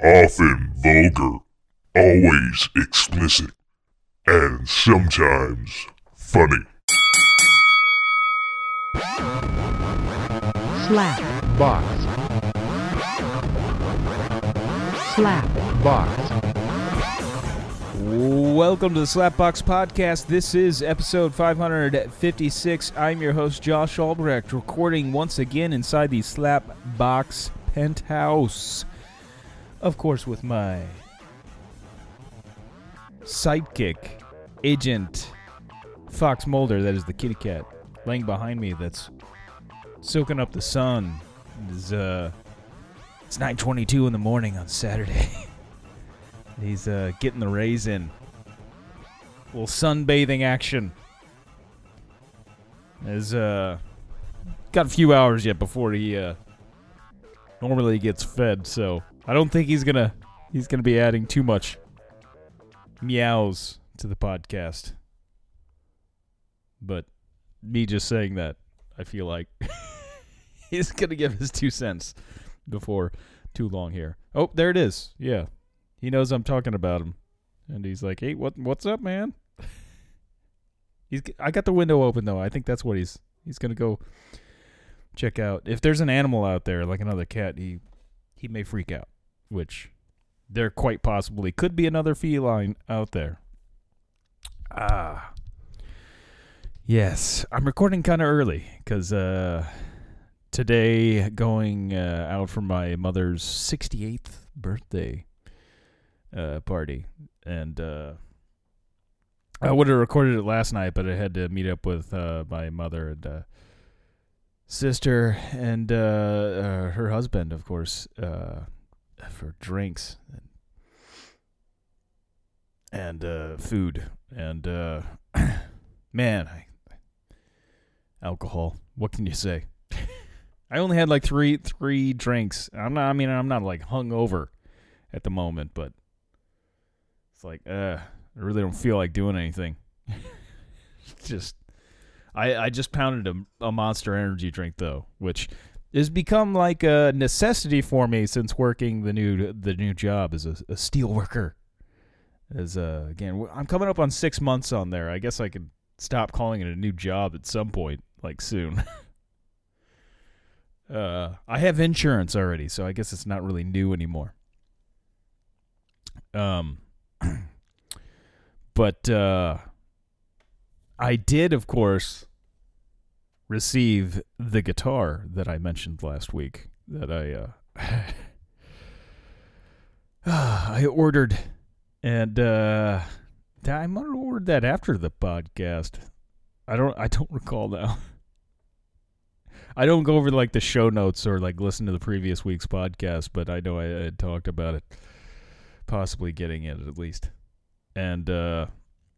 often vulgar, always explicit, and sometimes funny. slap, box, slap, box, Welcome to the Slapbox Podcast. This is episode 556. I'm your host, Josh Albrecht, recording once again inside the Slapbox penthouse. Of course, with my sidekick, Agent Fox Mulder, that is the kitty cat, laying behind me that's soaking up the sun. It is, uh, it's 9.22 in the morning on Saturday. He's uh, getting the rays in. little sunbathing action. Has uh, got a few hours yet before he uh, normally gets fed, so I don't think he's gonna he's gonna be adding too much meows to the podcast. But me just saying that, I feel like he's gonna give his two cents before too long here. Oh, there it is. Yeah, he knows I'm talking about him, and he's like, "Hey, what what's up, man?" he's I got the window open though. I think that's what he's he's gonna go check out. If there's an animal out there like another cat, he he may freak out, which there quite possibly could be another feline out there. Ah. Yes, I'm recording kind of early because uh, today going uh, out for my mother's 68th birthday uh, party, and uh, I would have recorded it last night, but I had to meet up with uh, my mother and uh, sister and her husband, of course, for drinks and, and uh, food, and uh, man, I, alcohol. What can you say? I only had like three three drinks. I'm not. I mean, I'm not like hungover at the moment, but it's like, uh, I really don't feel like doing anything. just, I I just pounded a, a Monster Energy drink though, which has become like a necessity for me since working the new the new job as a, a steel worker. As uh, again, I'm coming up on six months on there. I guess I could stop calling it a new job at some point, like soon. uh, I have insurance already, so I guess it's not really new anymore. Um, but uh, I did, of course, receive the guitar that I mentioned last week. That I uh, I ordered, and uh, I might have ordered that after the podcast. I don't. I don't recall now. I don't go over like the show notes or like listen to the previous week's podcast, but I know I had talked about it, possibly getting it at least and uh,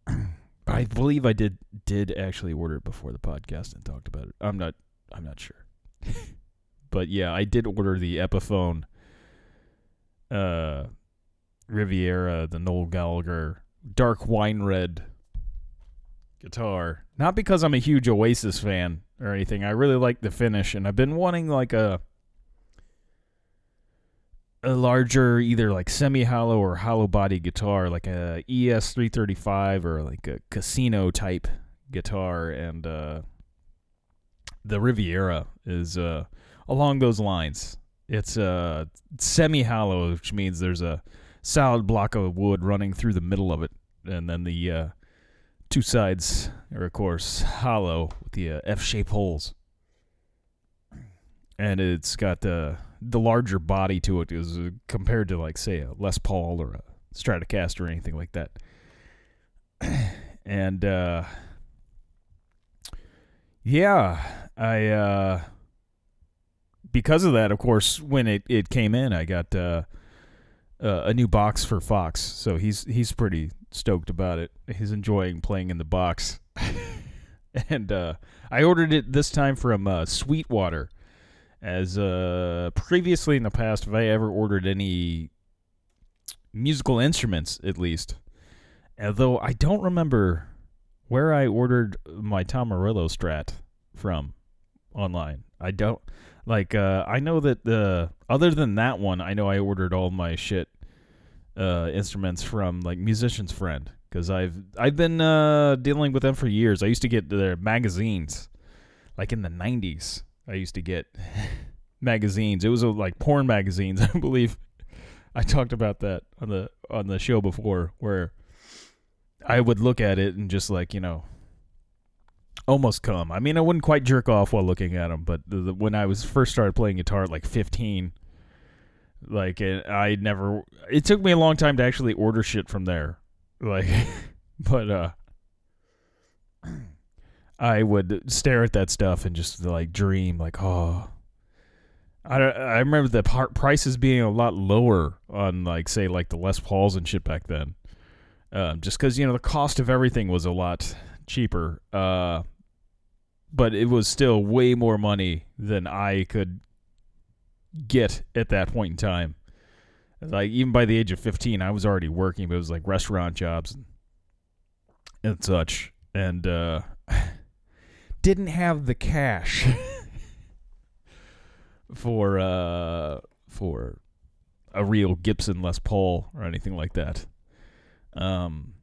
I believe I did did actually order it before the podcast and talked about it. I'm not I'm not sure, but yeah, I did order the Epiphone uh, Riviera, the Noel Gallagher dark wine red guitar. Not because I'm a huge Oasis fan or anything. I really like the finish, and I've been wanting like a a larger either like semi hollow or hollow body guitar like a ES 335 or like a casino type guitar and uh the Riviera is uh along those lines. It's uh semi hollow which means there's a solid block of wood running through the middle of it and then the uh two sides are of course hollow with the uh, F-shaped holes and it's got uh, the larger body to it is uh, compared to like say a Les Paul or a Stratocaster or anything like that. and uh, yeah, I uh, because of that, of course, when it, it came in, I got uh, a new box for Fox, so he's he's pretty stoked about it. He's enjoying playing in the box. and uh, I ordered it this time from uh, Sweetwater as uh, previously in the past, if I ever ordered any musical instruments, at least, although I don't remember where I ordered my Tom Morello Strat from online. I don't. Like uh, I know that the other than that one, I know I ordered all my shit uh, instruments from like Musician's Friend because I've I've been uh, dealing with them for years. I used to get their magazines, like in the '90s. I used to get magazines. It was uh, like porn magazines, I believe. I talked about that on the on the show before, where I would look at it and just like you know, almost come. I mean, I wouldn't quite jerk off while looking at them, but the, the, when I was first started playing guitar at like 15, like I never. It took me a long time to actually order shit from there, like, but uh. I would stare at that stuff and just like dream, like, oh, I, I remember the prices being a lot lower on like say like the Les Pauls and shit back then, um, just because you know the cost of everything was a lot cheaper. Uh, but it was still way more money than I could get at that point in time. Like even by the age of fifteen, I was already working, but it was like restaurant jobs and, and such, and uh, didn't have the cash. for uh for a real Gibson Les Paul or anything like that. Um,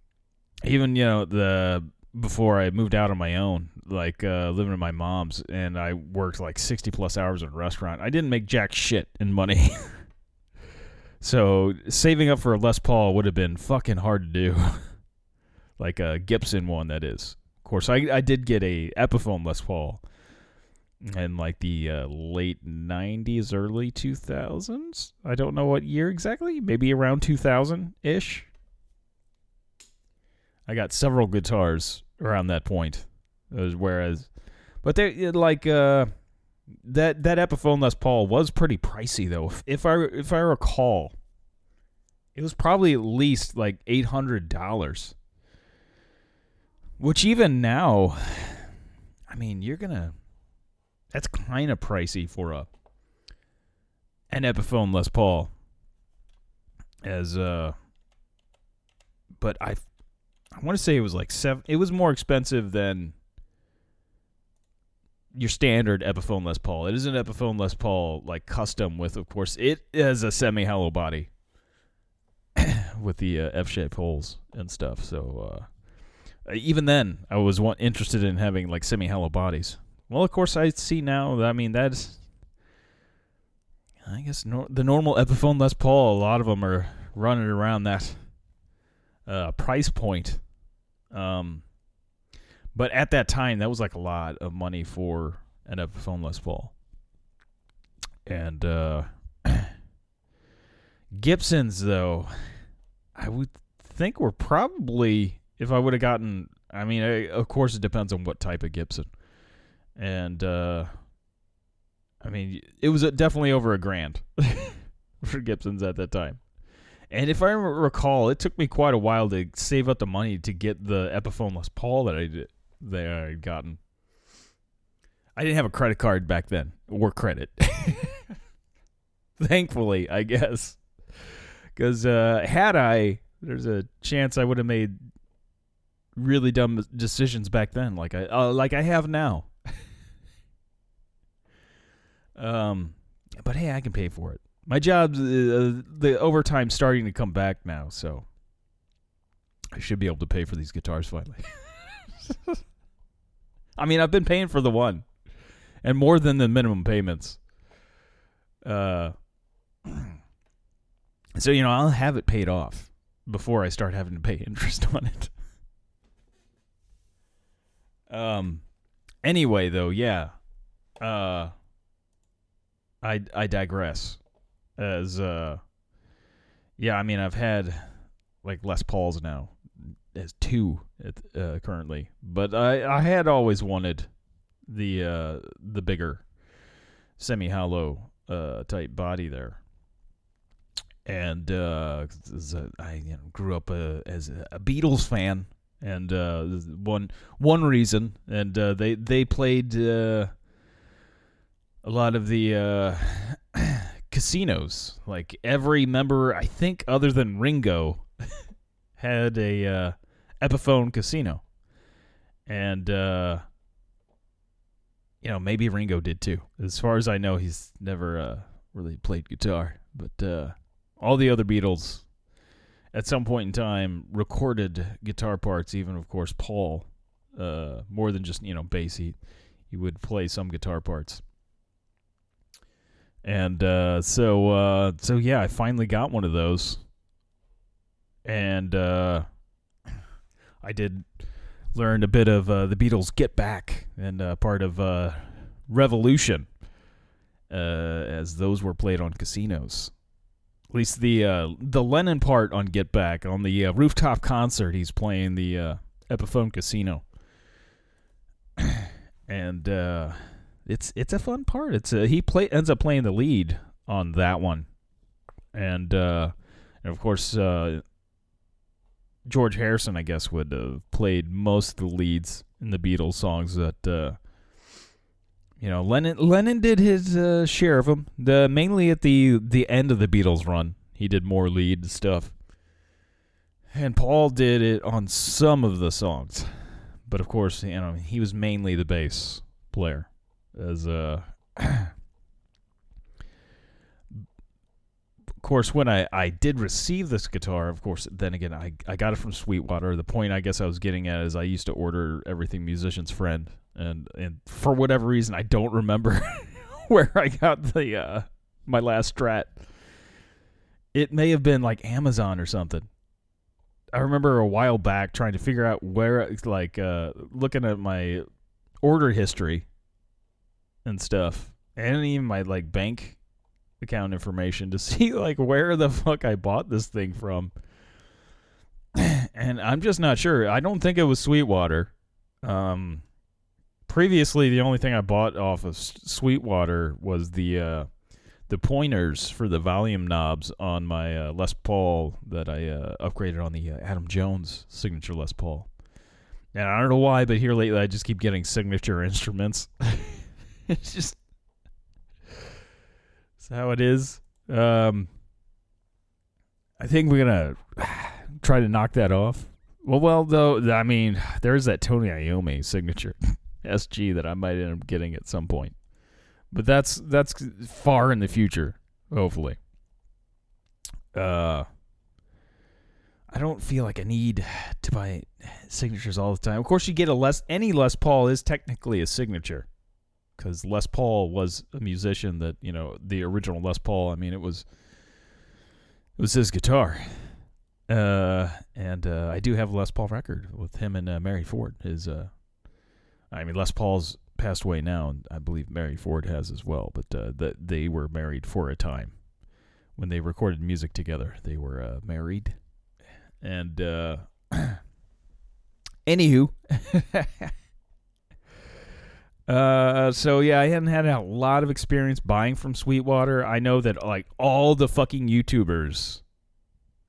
even you know the before I moved out on my own, like uh, living in my mom's, and I worked like sixty plus hours at a restaurant. I didn't make jack shit in money. so saving up for a Les Paul would have been fucking hard to do. like a Gibson one, that is. Course, I I did get a Epiphone Les Paul in like the uh, late 90s early 2000s i don't know what year exactly. Maybe around 2000 ish i got several guitars around that point whereas but they like uh that that epiphone les paul was pretty pricey though. If, if i if i recall it was probably at least like $800 which even now i mean you're gonna that's kind of pricey for a an Epiphone Les Paul. As uh, but I, I want to say it was like seven. It was more expensive than your standard Epiphone Les Paul. It is an Epiphone Les Paul like custom with, of course, it is a semi-hollow body with the uh, F-shaped holes and stuff. So uh, even then, I was one, interested in having like semi-hollow bodies. Well, of course, I see now. I mean, that's. I guess nor- the normal Epiphone Les Paul, a lot of them are running around that uh, price point. Um, but at that time, that was like a lot of money for an Epiphone Les Paul. And uh, Gibsons, though, I would think were probably, if I would have gotten, I mean, I, of course, it depends on what type of Gibson and uh, I mean, it was definitely over a grand for Gibsons at that time. And if I recall, it took me quite a while to save up the money to get the Epiphone Les Paul that I did that I had gotten. I didn't have a credit card back then or credit. Thankfully, I guess. Because uh, had I, there's a chance I would have made really dumb decisions back then, like I uh, like I have now. Um, but hey, I can pay for it. My job, uh, the overtime's starting to come back now, so I should be able to pay for these guitars finally. I mean, I've been paying for the one, and more than the minimum payments. Uh, so you know, I'll have it paid off before I start having to pay interest on it. Um. Anyway, though, yeah. Uh I I digress. As uh, yeah, I mean I've had like Les Pauls now as two uh, currently, but I I had always wanted the uh the bigger semi hollow uh type body there. And uh, I you know, grew up uh, as a Beatles fan, and uh, one one reason, and uh, they they played uh, a lot of the uh, casinos. Like every member, I think, other than Ringo, had a uh, Epiphone casino, and uh, you know, maybe Ringo did too. As far as I know, he's never really played guitar, but all the other Beatles, at some point in time, recorded guitar parts. Even of course Paul, uh, more than just you know bass. He he would play some guitar parts. And uh, so uh, so yeah, I finally got one of those, and uh, I did learn a bit of uh, the Beatles' "Get Back" and uh, part of uh, "Revolution," uh, as those were played on casinos. At least the uh, the Lennon part on "Get Back" on the uh, rooftop concert, he's playing the uh, Epiphone Casino, and uh, it's it's a fun part. It's a, he play ends up playing the lead on that one, and uh, and of course uh, George Harrison, I guess, would have played most of the leads in the Beatles songs that. You know, Lennon Lennon did his uh, share of them. The mainly at the the end of the Beatles run, he did more lead stuff, and Paul did it on some of the songs. But of course, you know, he was mainly the bass player. As uh, of course, when I, I did receive this guitar, of course, then again, I, I got it from Sweetwater. The point I guess I was getting at is I used to order everything Musician's Friend, and and for whatever reason, I don't remember where I got the uh, my last Strat. It may have been like Amazon or something. I remember a while back trying to figure out where, like, uh, looking at my order history and stuff, and even my like bank account information to see like where the fuck I bought this thing from. and I'm just not sure. I don't think it was Sweetwater. Um, previously, the only thing I bought off of Sweetwater was the uh, the pointers for the volume knobs on my uh, Les Paul that I uh, upgraded on the uh, Adam Jones signature Les Paul. And I don't know why, but here lately I just keep getting signature instruments. it's just it's how it is. Um, I think we're gonna try to knock that off. Well, well, though, I mean, there's that Tony Iommi signature SG that I might end up getting at some point, but that's that's far in the future, hopefully. Uh, I don't feel like I need to buy signatures all the time. Of course, you get a less any Les Paul is technically a signature because Les Paul was a musician that you know the original Les Paul. I mean, it was it was his guitar, uh, and uh, I do have a Les Paul record with him and uh, Mary Ford. His, uh, I mean, Les Paul's passed away now, and I believe Mary Ford has as well. But uh, that they were married for a time when they recorded music together. They were uh, married, and uh, anywho. Uh, so yeah, I hadn't had a lot of experience buying from Sweetwater. I know that like all the fucking YouTubers,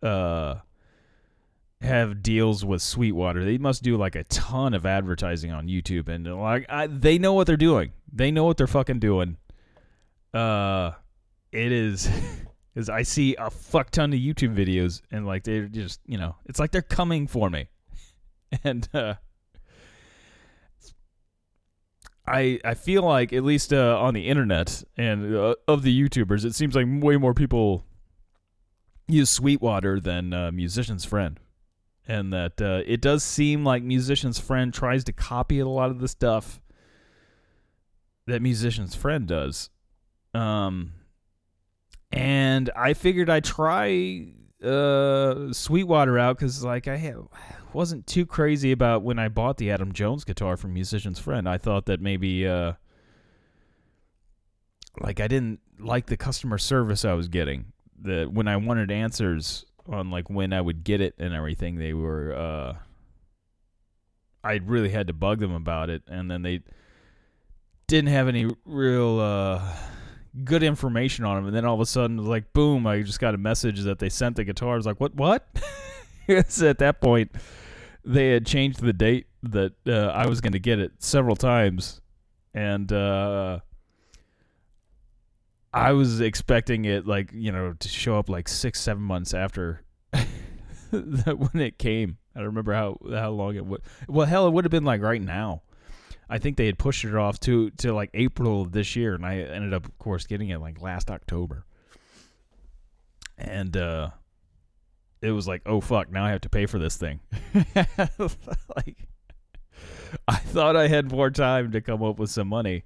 uh, have deals with Sweetwater. They must do like a ton of advertising on YouTube, and like I, they know what they're doing. They know what they're fucking doing. Uh, it is, is I see a fuck ton of YouTube videos, and like they're just you know, it's like they're coming for me, and uh. I I feel like at least uh, on the internet and uh, of the YouTubers, it seems like way more people use Sweetwater than uh, Musician's Friend, and that uh, it does seem like Musician's Friend tries to copy a lot of the stuff that Musician's Friend does. Um, and I figured I'd try uh Sweetwater out because like I wasn't too crazy about when I bought the Adam Jones guitar from Musician's Friend. I thought that maybe uh like I didn't like the customer service I was getting. That when I wanted answers on like when I would get it and everything, they were uh I really had to bug them about it and then they didn't have any real uh good information on them and then all of a sudden like boom I just got a message that they sent the guitar I was like what what? It's at that point they had changed the date that uh, I was going to get it several times and uh I was expecting it like you know to show up like 6 7 months after that when it came I don't remember how how long it would well hell it would have been like right now I think they had pushed it off to to like April of this year, and I ended up, of course, getting it like last October. And uh, it was like, oh fuck, now I have to pay for this thing. like, I thought I had more time to come up with some money,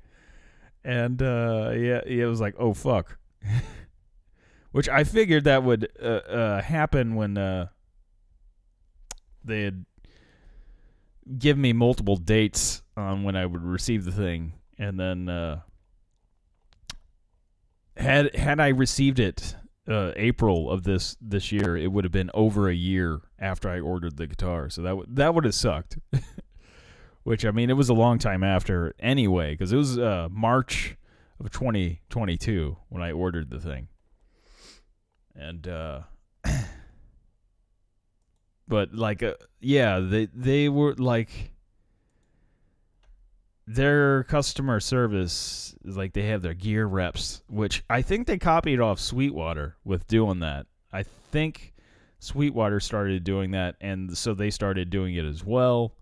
and uh, yeah, it was like, oh fuck. Which I figured that would uh, uh, happen when uh, they had give me multiple dates on when I would receive the thing, and then uh, had had I received it uh, April of this this year, it would have been over a year after I ordered the guitar. So that w- that would have sucked. Which I mean, it was a long time after anyway, because it was uh, March of 2022 when I ordered the thing, and uh, but like uh, yeah, they they were like their customer service is like they have their gear reps, which I think they copied off Sweetwater with doing that. I think Sweetwater started doing that, and so they started doing it as well.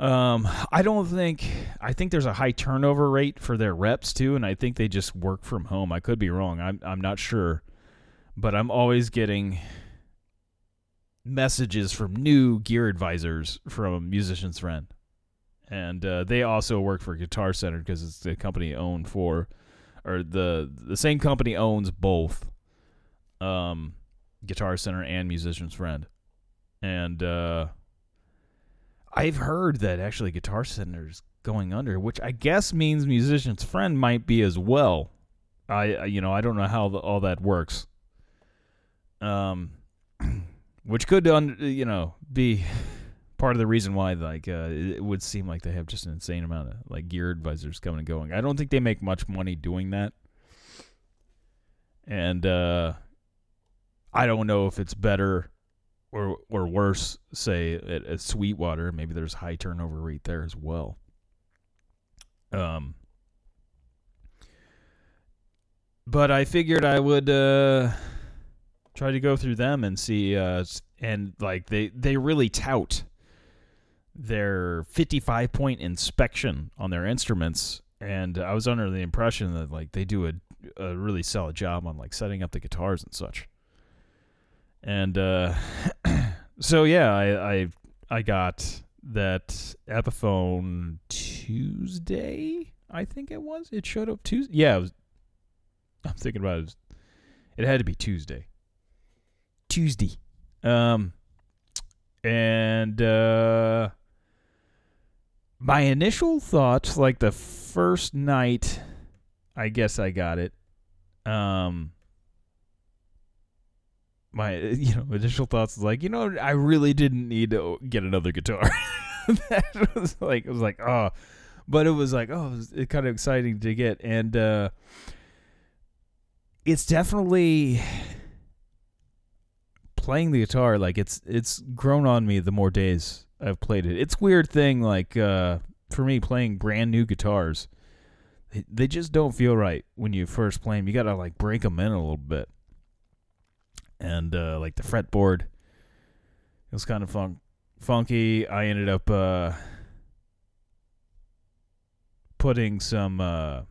Um, I don't think I think there's a high turnover rate for their reps too, and I think they just work from home. I could be wrong. I'm I'm not sure, but I'm always getting messages from new gear advisors from Musician's Friend and uh, they also work for Guitar Center because it's the company owned for, or the the same company owns both, um, Guitar Center and Musician's Friend, and uh, I've heard that actually Guitar Center's going under, which I guess means Musician's Friend might be as well. I you know I don't know how the, all that works. Um, which could you know be part of the reason why like uh, it would seem like they have just an insane amount of like gear advisors coming and going. I don't think they make much money doing that, and uh, I don't know if it's better or or worse. Say at, at Sweetwater, maybe there's high turnover rate there as well. Um, but I figured I would uh, try to go through them and see uh, and like they they really tout their 55 point inspection on their instruments and I was under the impression that like they do a, a really solid job on like setting up the guitars and such. And uh so yeah, I I I got that Epiphone Tuesday, I think it was. It showed up Tuesday. Yeah, it was, I'm thinking about it. It, was- it had to be Tuesday. Tuesday. Um and uh my initial thoughts like the first night i guess i got it um my you know initial thoughts was like you know i really didn't need to get another guitar that was like it was like oh but it was like oh it was kind of exciting to get and uh it's definitely playing the guitar like it's it's grown on me the more days I've played it. It's weird thing like uh for me playing brand new guitars. They, just don't feel right when you first play them. You got to like break them in a little bit. And uh like the fretboard it was kind of fun- funky. I ended up uh putting some uh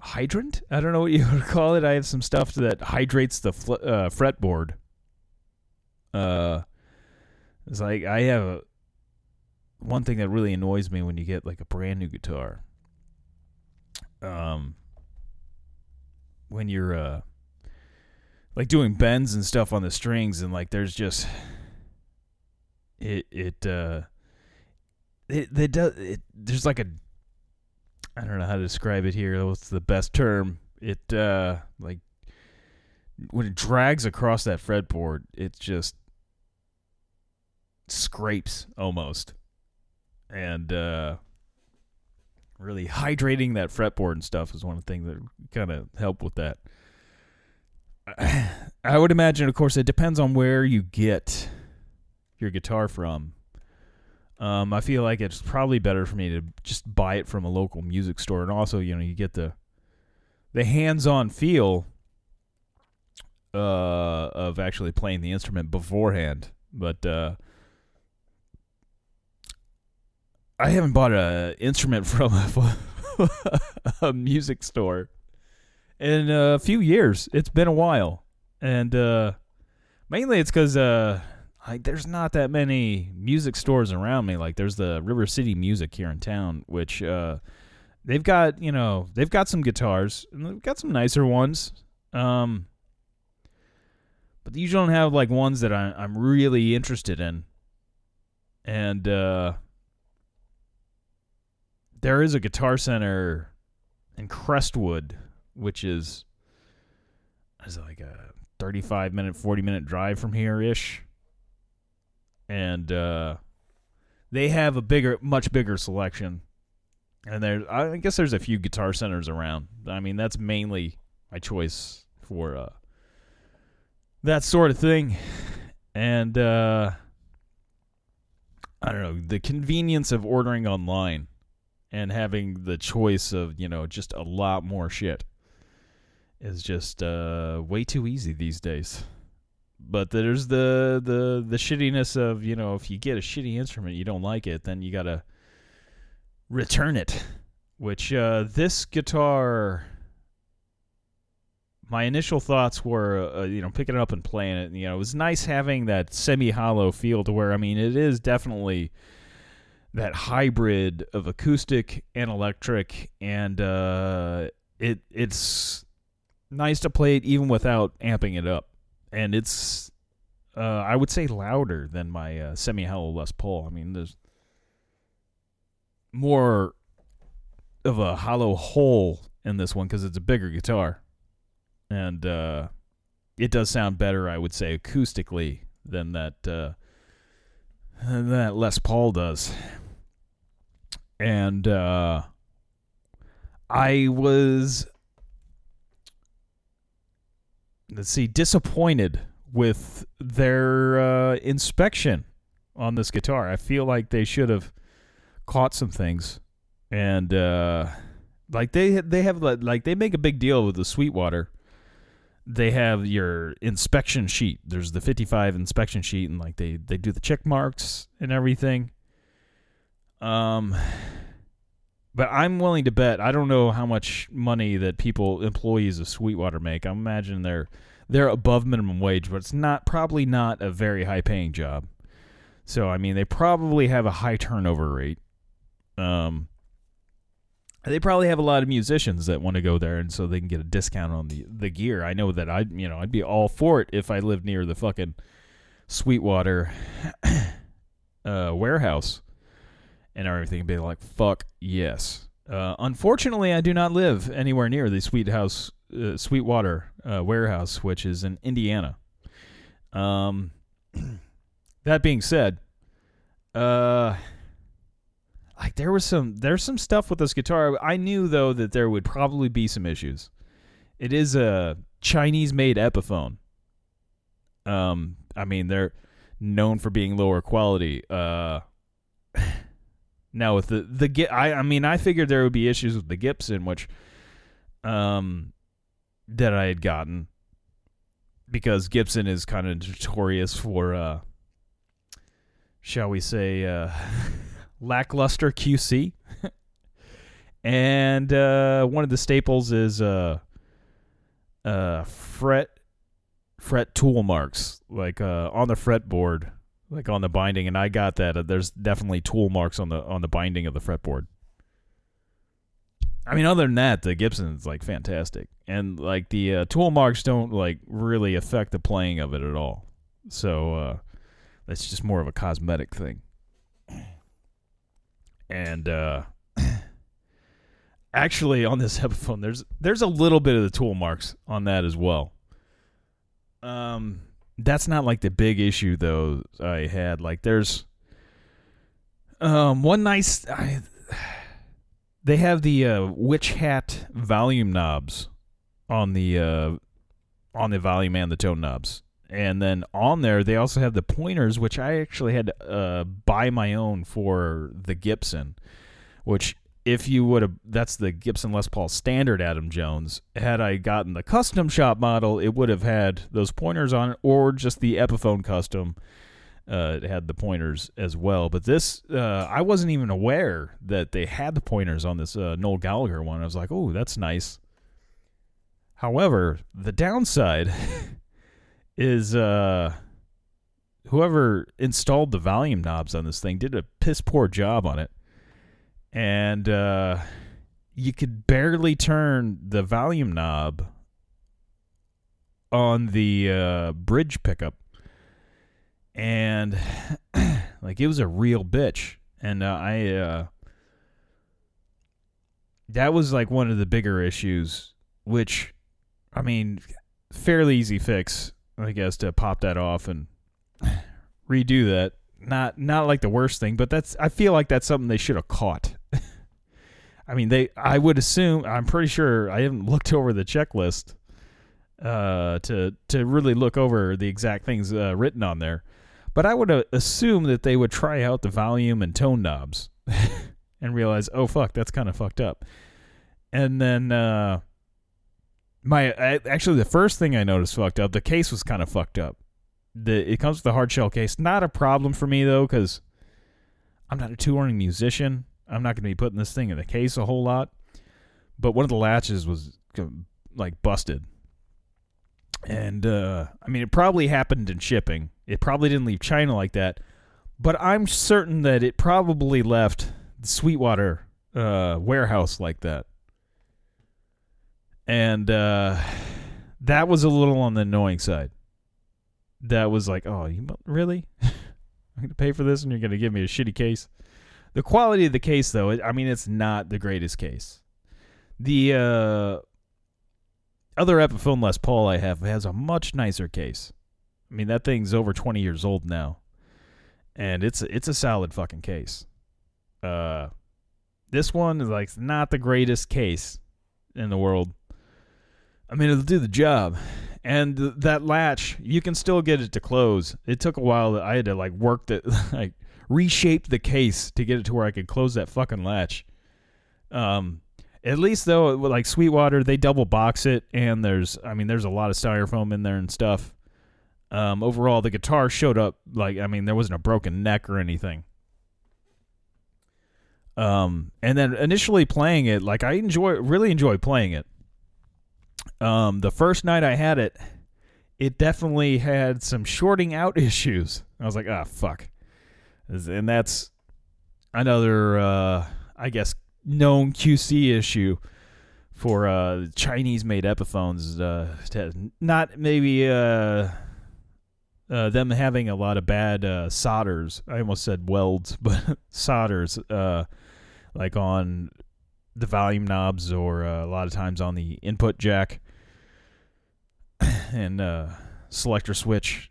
hydrant. I don't know what you would call it. I have some stuff that hydrates the fl- uh, fretboard. Uh, it's like I have a, one thing that really annoys me when you get like a brand new guitar. Um, when you're uh, like doing bends and stuff on the strings, and like there's just it it uh it does it there's like a I don't know how to describe it here. What's the best term? It uh like when it drags across that fretboard, it just scrapes almost. And uh really hydrating that fretboard and stuff is one of the things that kind of help with that. I would imagine of course it depends on where you get your guitar from. Um, I feel like it's probably better for me to just buy it from a local music store, and also, you know, you get the the hands-on feel uh, of actually playing the instrument beforehand. But uh, I haven't bought a instrument from a, a music store in a few years. It's been a while, and uh, mainly it's because uh, like there's not that many music stores around me. Like there's the River City Music here in town, which uh, they've got you know they've got some guitars and they've got some nicer ones. Um, but they usually don't have like ones that I, I'm really interested in. And uh, there is a guitar center in Crestwood, which is is like a 35 minute, 40 minute drive from here ish. And uh, they have a bigger, much bigger selection. And there, I guess there's a few guitar centers around. I mean, that's mainly my choice for uh, that sort of thing. And uh, I don't know, the convenience of ordering online and having the choice of, you know, just a lot more shit is just uh, way too easy these days. But there's the the the shittiness of, you know, if you get a shitty instrument, you don't like it, then you got to return it. Which uh, this guitar my initial thoughts were, uh, you know, picking it up and playing it. You know, it was nice having that semi-hollow feel to where, I mean, it is definitely that hybrid of acoustic and electric, and uh, it it's nice to play it even without amping it up, and it's uh, I would say louder than my uh, semi-hollow Les Paul. I mean, there's more of a hollow hole in this one because it's a bigger guitar and uh, it does sound better, I would say, acoustically than that uh, that Les Paul does. And uh, I was let's see, disappointed with their uh, inspection on this guitar. I feel like they should have caught some things and uh, like they they have like they make a big deal with the Sweetwater they have your inspection sheet. There's the 55 inspection sheet, and like they they do the check marks and everything. Um, but I'm willing to bet. I don't know how much money that people employees of Sweetwater make. I imagine they're they're above minimum wage, but it's not probably not a very high paying job. So I mean, they probably have a high turnover rate. Um, they probably have a lot of musicians that want to go there and so they can get a discount on the the gear. I know that I you know I'd be all for it if I lived near the fucking Sweetwater uh, warehouse and everything. and be like fuck yes. Uh, unfortunately, I do not live anywhere near the Sweet House uh, Sweetwater uh, warehouse, which is in Indiana. Um, that being said, uh like there was some there's some stuff with this guitar. I knew though that there would probably be some issues. It is a Chinese made Epiphone. Um, I mean they're known for being lower quality. Uh, now with the the I I mean I figured there would be issues with the Gibson, which um that I had gotten because Gibson is kind of notorious for uh shall we say uh lackluster QC. and uh, one of the staples is uh, uh, fret fret tool marks, like uh, on the fretboard, like on the binding. And I got that. Uh, there's definitely tool marks on the on the binding of the fretboard. I mean, other than that, the Gibson's like fantastic, and like the uh, tool marks don't like really affect the playing of it at all. So uh, that's just more of a cosmetic thing and uh, actually on this Epiphone, there's there's a little bit of the tool marks on that as well. Um, that's not like the big issue though. I had like there's um one nice I, they have the uh, witch hat volume knobs on the uh, on the volume and the tone knobs and then on there they also have the pointers which i actually had to uh, buy my own for the gibson which if you would have that's the gibson les paul standard adam jones had i gotten the custom shop model it would have had those pointers on it or just the epiphone custom uh, it had the pointers as well. But this, uh, I wasn't even aware that they had the pointers on this uh, Noel Gallagher one. I was like, oh, that's nice. However, the downside is uh, whoever installed the volume knobs on this thing did a piss poor job on it. And uh, you could barely turn the volume knob on the uh, bridge pickup. And like it was a real bitch. And uh, I, uh, that was like one of the bigger issues, which, I mean, fairly easy fix, I guess, to pop that off and redo that. Not not like the worst thing, but that's I feel like that's something they should have caught. I mean, they I would assume I'm pretty sure I haven't looked over the checklist uh, to to really look over the exact things uh, written on there, but I would uh, assume that they would try out the volume and tone knobs and realize, oh fuck, that's kind of fucked up, and then uh, my I, actually the first thing I noticed fucked up, the case was kind of fucked up the it comes with a hard shell case. Not a problem for me though, because I'm not a touring musician. I'm not going to be putting this thing in the case a whole lot. But one of the latches was like busted, and uh, I mean it probably happened in shipping. It probably didn't leave China like that, but I'm certain that it probably left Sweetwater uh, warehouse like that. And uh, that was a little on the annoying side that was like, oh, you really? I'm gonna pay for this, and you're gonna give me a shitty case. The quality of the case, though, I mean, it's not the greatest case. The uh, other Epiphone Les Paul I have has a much nicer case. I mean, that thing's over 20 years old now, and it's it's a solid fucking case. Uh, this one is like not the greatest case in the world. I mean, it'll do the job and th- that latch you can still get it to close it took a while that i had to like work the like reshape the case to get it to where i could close that fucking latch um at least though like sweetwater they double box it and there's i mean there's a lot of styrofoam in there and stuff um overall the guitar showed up like i mean there wasn't a broken neck or anything um and then initially playing it like i enjoy really enjoy playing it um, the first night I had it, it definitely had some shorting out issues. I was like, ah, oh, fuck. And that's another, uh, I guess, known QC issue for uh, Chinese made Epiphones. Uh, not maybe uh, uh, them having a lot of bad uh, solders. I almost said welds, but solders, like on the volume knobs or a lot of times on the input jack and selector switch.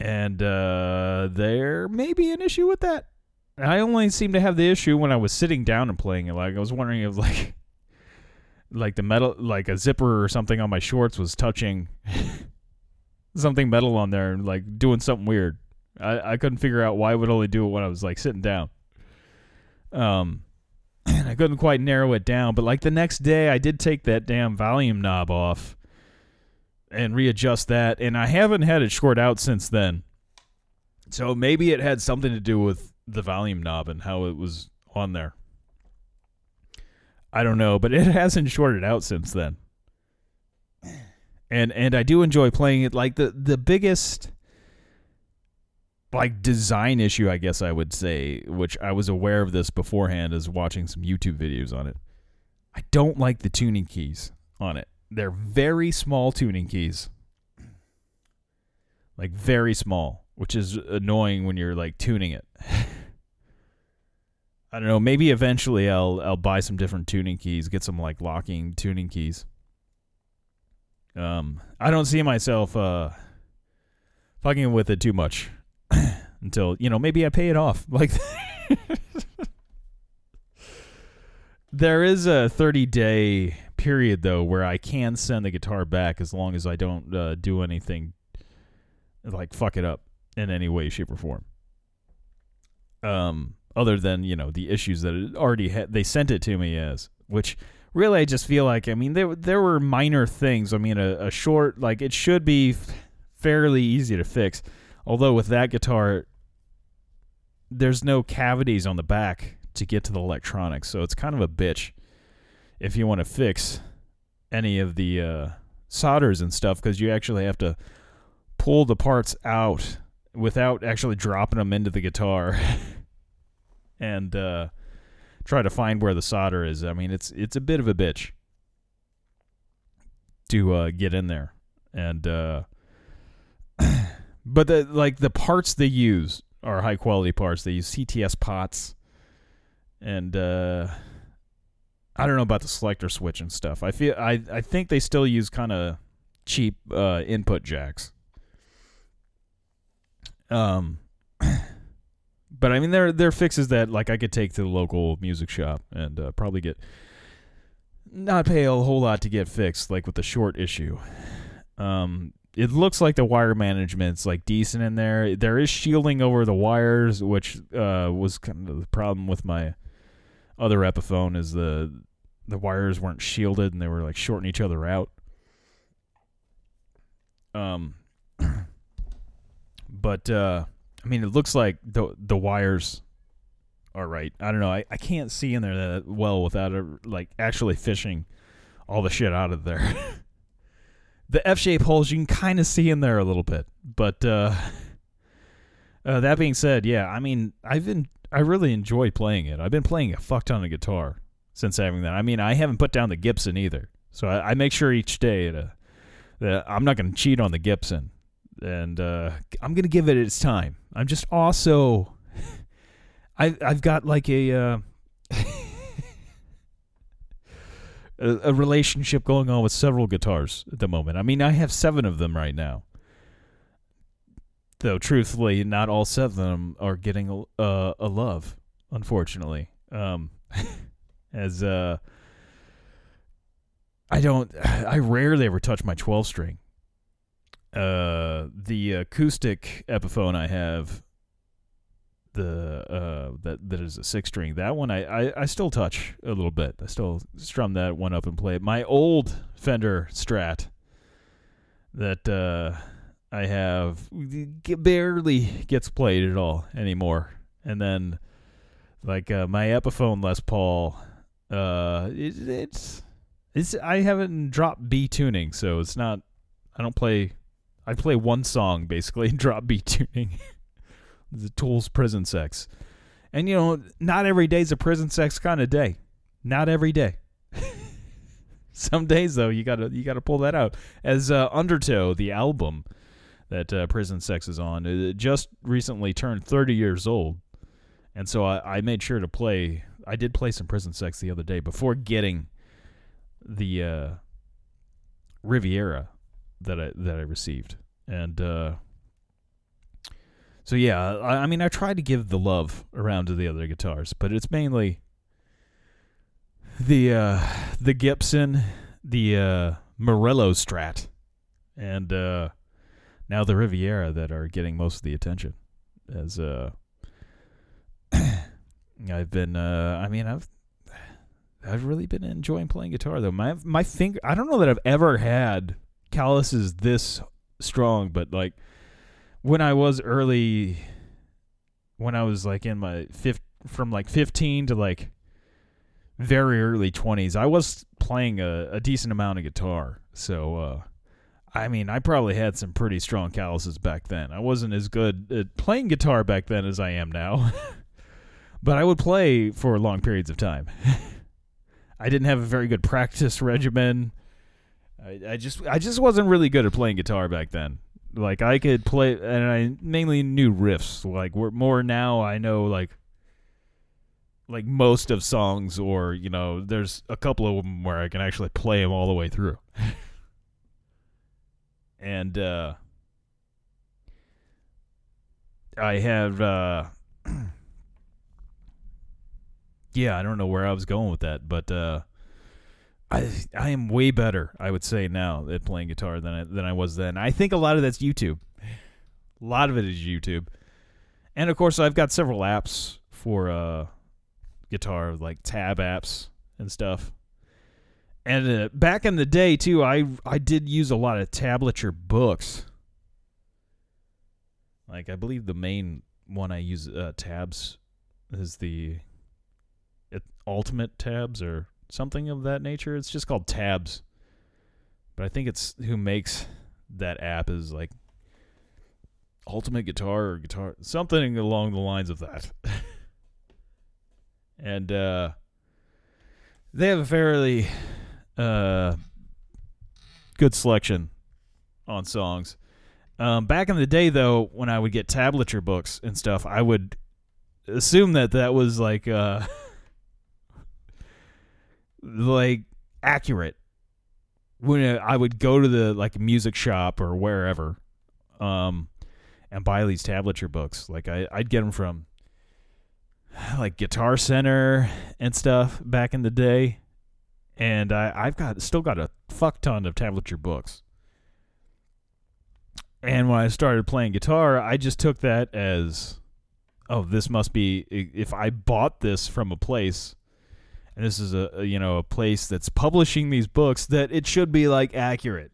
And uh, there may be an issue with that. I only seem to have the issue when I was sitting down and playing it. Like I was wondering if like like the metal like a zipper or something on my shorts was touching something metal on there and like doing something weird. I, I couldn't figure out why it would only do it when I was like sitting down. Um and I couldn't quite narrow it down. But like the next day, I did take that damn volume knob off and readjust that, and I haven't had it short out since then. So maybe it had something to do with the volume knob and how it was on there. I don't know, but it hasn't shorted out since then. And and I do enjoy playing it. Like the the biggest like design issue, I guess I would say, which I was aware of this beforehand as watching some YouTube videos on it. I don't like the tuning keys on it. They're very small tuning keys. Like very small, which is annoying when you're like tuning it. I don't know, maybe eventually I'll I'll buy some different tuning keys, get some like locking tuning keys. Um I don't see myself uh fucking with it too much until you know maybe I pay it off. Like there is a 30 day period though where I can send the guitar back as long as I don't uh, do anything like fuck it up in any way, shape, or form. Um, other than you know the issues that it already had, they sent it to me as, which really I just feel like I mean there there were minor things. I mean a, a short like it should be fairly easy to fix Although with that guitar, there's no cavities on the back to get to the electronics, so it's kind of a bitch if you want to fix any of the uh, solders and stuff because you actually have to pull the parts out without actually dropping them into the guitar and uh, try to find where the solder is. I mean, it's it's a bit of a bitch to uh, get in there, and uh, but the like the parts they use are high quality parts. They use CTS pots, and uh, I don't know about the selector switch and stuff. I feel I I think they still use kind of cheap uh, input jacks. Um, but I mean, there there are fixes that like I could take to the local music shop and uh, probably get not pay a whole lot to get fixed, like with the short issue. Um, it looks like the wire management's like decent in there. There is shielding over the wires, which uh, was kind of the problem with my other Epiphone is the the wires weren't shielded and they were like shorting each other out. Um, but uh, I mean, it looks like the the wires are right. I don't know. I, I can't see in there that well without a, like actually fishing all the shit out of there. the F shape holes you can kind of see in there a little bit, but uh, uh, that being said, yeah, I mean, I've been I really enjoy playing it. I've been playing a fuck ton of guitar since having that. I mean, I haven't put down the Gibson either, so I, I make sure each day to, that I'm not going to cheat on the Gibson, and uh, I'm going to give it its time. I'm just also, I I've got like a. Uh, a, a relationship going on with several guitars at the moment. I mean, I have seven of them right now. Though, truthfully, not all seven of them are getting a, uh, a love, unfortunately. Um, as uh, I don't, I rarely ever touch my 12 string. Uh, the acoustic Epiphone I have, the uh, that that is a six string. That one I, I I still touch a little bit. I still strum that one up and play it. My old Fender Strat that uh, I have barely gets played at all anymore. And then like uh, my Epiphone Les Paul, uh, it, it's it's I haven't dropped B tuning, so it's not. I don't play. I play one song basically in drop B tuning. the Tool's Prison Sex, and you know, not every day's a prison sex kind of day. Not every day. Some days though, you gotta you gotta pull that out. As uh, Undertow, the album that uh, Prison Sex is on, it just recently turned 30 years old, and so I, I made sure to play. I did play some Prison Sex the other day before getting the uh, Riviera that I that I received, and uh, so yeah, I, I mean I tried to give the love around to the other guitars, but it's mainly the uh, the Gibson, the uh, Morello Strat, and uh, now the Riviera that are getting most of the attention. As uh, I've been, uh, I mean I've I've really been enjoying playing guitar though. My my finger, I don't know that I've ever had calluses this strong, but like when I was early, when I was like in my fifth, from like 15 to like very early 20s, I was playing a, a decent amount of guitar. So, uh, I mean, I probably had some pretty strong calluses back then. I wasn't as good at playing guitar back then as I am now, but I would play for long periods of time. I didn't have a very good practice regimen. I, I just I just wasn't really good at playing guitar back then. Like I could play, and I mainly knew riffs. Like we're more now, I know like like most of songs, or you know, there's a couple of them where I can actually play them all the way through. and uh, I have, uh, yeah, I don't know where I was going with that, but uh, I I am way better, I would say now at playing guitar than I, than I was then. I think a lot of that's YouTube. A lot of it is YouTube, and of course I've got several apps for uh, guitar, like tab apps and stuff. And uh, back in the day too, I I did use a lot of tablature books. Like I believe the main one I use uh, tabs is the it, ultimate tabs or something of that nature. It's just called tabs, but I think it's who makes that app is like ultimate guitar or guitar something along the lines of that. and uh, they have a fairly uh, good selection on songs. Um, back in the day, though, when I would get tablature books and stuff, I would assume that that was like uh, like accurate. When I would go to the like music shop or wherever, um, and buy these tablature books, like I, I'd get them from like Guitar Center and stuff back in the day, and I, I've got still got a fuck ton of tablature books. And when I started playing guitar, I just took that as, oh, this must be if I bought this from a place, and this is a, a you know a place that's publishing these books, that it should be like accurate.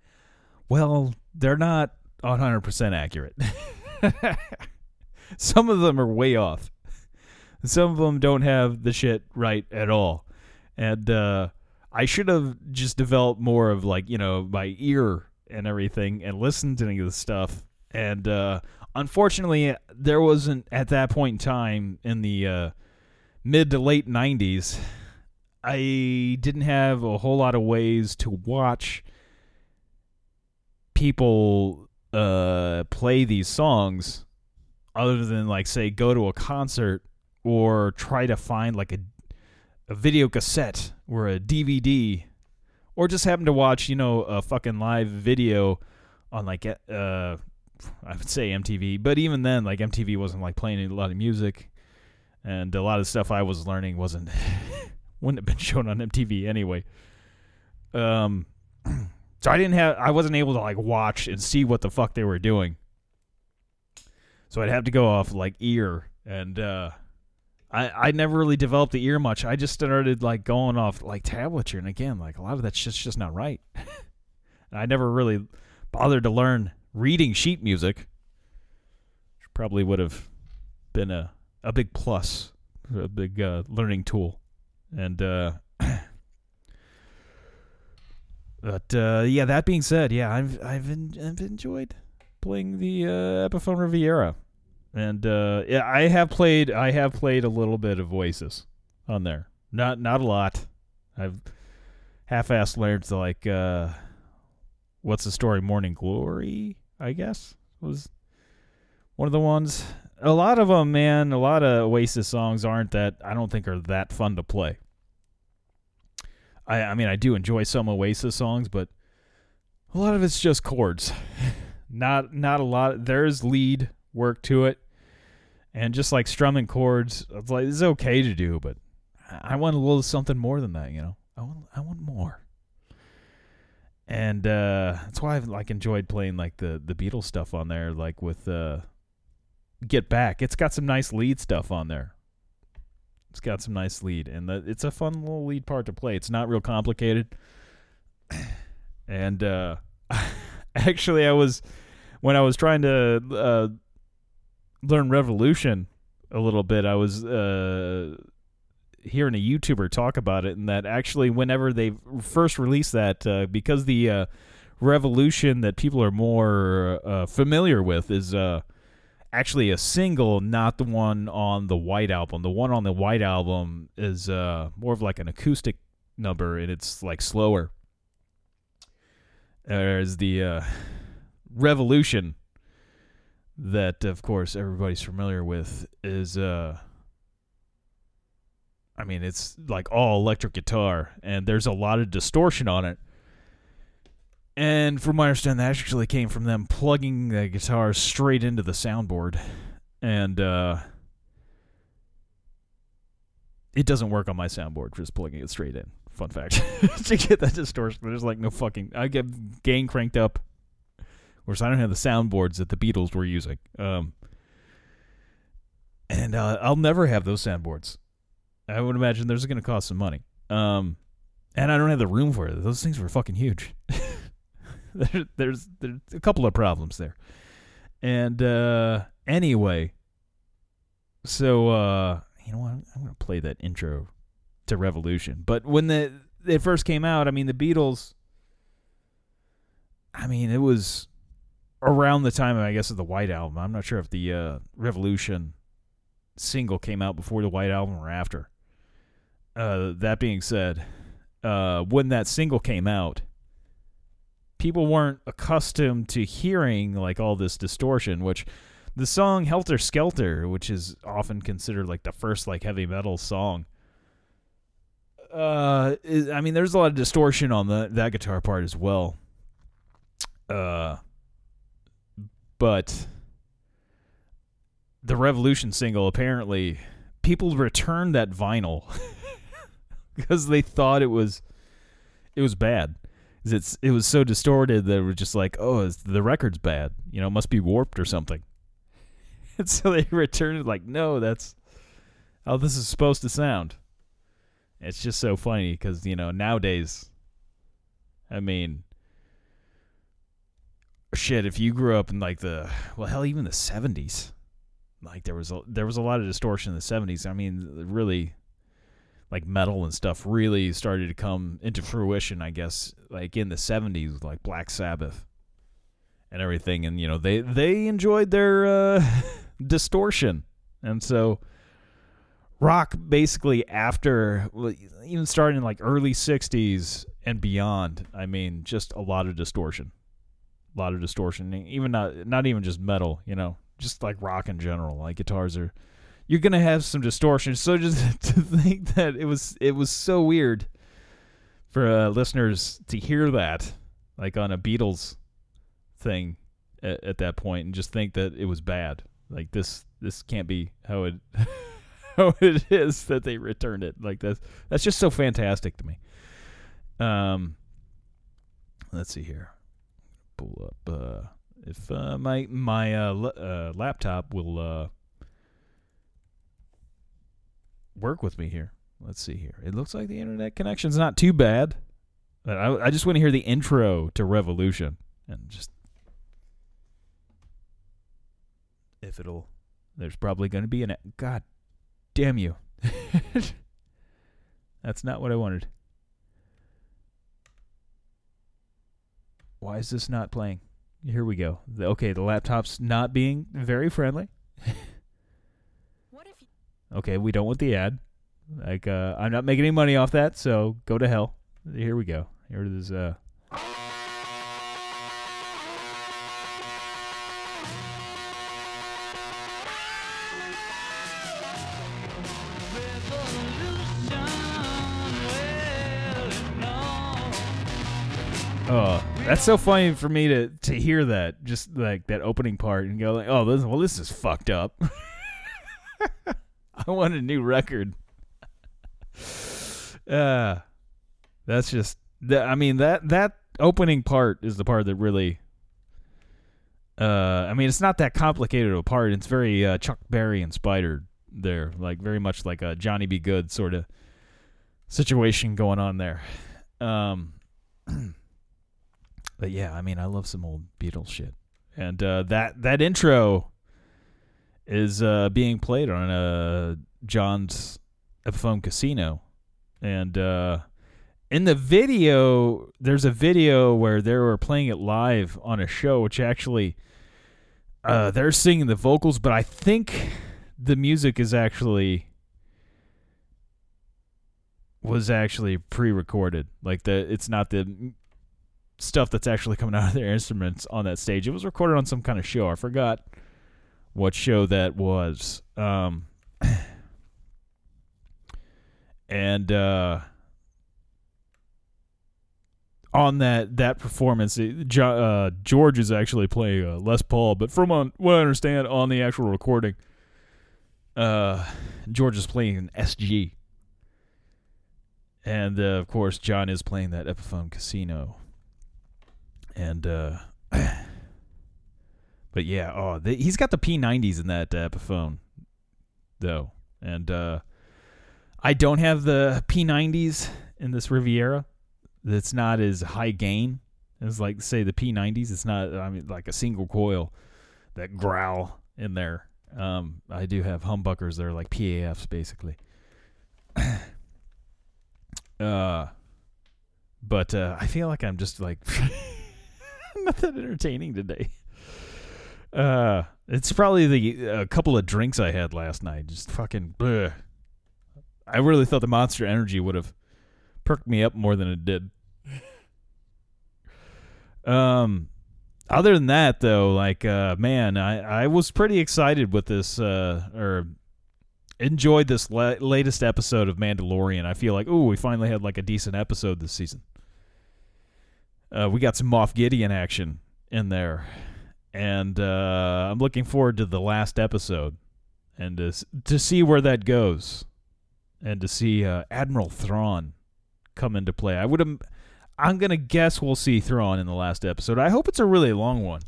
well, they're not 100% accurate. Some of them are way off. Some of them don't have the shit right at all. And uh, I should have just developed more of like, you know, my ear and everything and listened to any of the stuff. And uh, unfortunately, there wasn't at that point in time in the uh, mid to late 90s, I didn't have a whole lot of ways to watch people uh, play these songs other than like say go to a concert or try to find like a a video cassette or a DVD or just happen to watch, you know, a fucking live video on like uh I would say MTV, but even then like MTV wasn't like playing a lot of music and a lot of stuff I was learning wasn't wouldn't have been shown on MTV anyway. Um so I didn't have I wasn't able to like watch and see what the fuck they were doing. So I'd have to go off like ear and uh I, I never really developed the ear much. I just started like going off like tablature, and again, like a lot of that's just just not right. I never really bothered to learn reading sheet music. Which probably would have been a a big plus, a big uh, learning tool, and uh, but uh, yeah. That being said, yeah, I've I've, en- I've enjoyed playing the uh, Epiphone Riviera and uh, yeah, I have played. I have played a little bit of Oasis on there. Not not a lot. I've half-assed learned to like uh, what's the story? Morning Glory, I guess was one of the ones. A lot of them, man. A lot of Oasis songs aren't that. I don't think are that fun to play. I I mean, I do enjoy some Oasis songs, but a lot of it's just chords. not not a lot. There's lead work to it. And just like strumming chords, it's like it's okay to do, but I want a little something more than that, you know. I want I want more. And uh that's why I've like enjoyed playing like the the Beatles stuff on there, like with uh Get Back. It's got some nice lead stuff on there. It's got some nice lead, and the, it's a fun little lead part to play. It's not real complicated. And uh actually, I was when I was trying to uh, learn Revolution a little bit, I was uh, hearing a YouTuber talk about it, and that actually, whenever they first released that, uh, because the uh, Revolution that people are more uh, familiar with is uh, actually a single, not the one on the White Album. The one on the White Album is uh, more of like an acoustic number, and it's like slower. There's the Revolution that of course everybody's familiar with is uh I mean it's like all electric guitar and there's a lot of distortion on it. And from my understanding that actually came from them plugging the guitar straight into the soundboard and uh it doesn't work on my soundboard just plugging it straight in. Fun fact. to get that distortion there's like no fucking I get gain cranked up course, I don't have the soundboards that the Beatles were using. Um, and uh, I'll never have those soundboards. I would imagine those are going to cost some money. Um, and I don't have the room for it. Those things were fucking huge. there, there's there's a couple of problems there. And uh, anyway, so uh, you know what? I'm, I'm gonna play that intro to Revolution. But when the it first came out, I mean, the Beatles. I mean, it was around the time, I guess, of the White Album. I'm not sure if the uh, Revolution single came out before the White Album or after. Uh, that being said, uh, when that single came out, people weren't accustomed to hearing like all this distortion, which the song Helter Skelter, which is often considered like the first like heavy metal song. Uh, is, I mean, there's a lot of distortion on the that guitar part as well. Uh, but the Revolution single apparently people returned that vinyl because they thought it was it was bad. It's it was so distorted that it was just like, oh, the record's bad. You know, must be warped or something. And so they returned it like, no, that's how this is supposed to sound. It's just so funny because you know nowadays, I mean, shit. If you grew up in like the well, hell, even the seventies, like there was a there was a lot of distortion in the seventies. I mean, really, like metal and stuff really started to come into fruition. I guess like in the seventies, like Black Sabbath and everything, and you know they they enjoyed their uh, distortion, and so rock basically after even starting in like early 60s and beyond i mean just a lot of distortion a lot of distortion even not not even just metal you know just like rock in general like guitars are you're gonna have some distortion so just to think that it was it was so weird for uh, listeners to hear that like on a beatles thing at, at that point and just think that it was bad like this this can't be how it how it is that they returned it like this. That's just so fantastic to me. Um, let's see here. Pull up uh, if uh, my my uh, l- uh, laptop will uh, work with me here. Let's see here. It looks like the internet connection's not too bad. I, I just want to hear the intro to Revolution and just if it'll. There's probably going to be an God damn you. That's not what I wanted. Why is this not playing? Here we go. The- Okay, the laptop's not being very friendly. What if you Okay, we don't want the ad. Like uh I'm not making any money off that, so go to hell. Here we go. Here it is uh Oh, that's so funny for me to to hear that, just like that opening part, and go like, "Oh, this, well, this is fucked up." I want a new record. Uh, that's just that. I mean that that opening part is the part that really. Uh, I mean, it's not that complicated of a part. It's very uh, Chuck Berry inspired there, like very much like a Johnny B. Goode sort of situation going on there. Um. But yeah, I mean, I love some old Beatles shit, and uh, that that intro is uh, being played on uh, John's Epiphone Casino, and uh, in the video, there's a video where they were playing it live on a show, which actually uh, they're singing the vocals, but I think the music is actually was actually pre-recorded. Like the it's not the stuff that's actually coming out of their instruments on that stage. It was recorded on some kind of show. I forgot what show that was. Um, and uh, on that that performance, uh, George is actually playing uh, Les Paul, but from on, what I understand on the actual recording, uh, George is playing an SG. And uh, of course, John is playing that Epiphone Casino and uh but yeah oh he's got the p90s in that uh, epiphone though and uh i don't have the p90s in this riviera that's not as high gain as like say the p90s it's not i mean like a single coil that growl in there Um, I do have humbuckers. They're like PAFs basically. uh, but uh, I feel like I'm just like not that entertaining today. Uh, it's probably the a couple of drinks I had last night. Just fucking. Bleh. I really thought the Monster Energy would have perked me up more than it did. um, other than that, though, like, uh, man, I I was pretty excited with this, uh, or enjoyed this la- latest episode of Mandalorian. I feel like, ooh, we finally had like a decent episode this season. Uh, we got some Moff Gideon action in there, and uh, I'm looking forward to the last episode and to to see where that goes, and to see uh, Admiral Thrawn come into play. I would have. I'm gonna guess we'll see Thrawn in the last episode. I hope it's a really long one.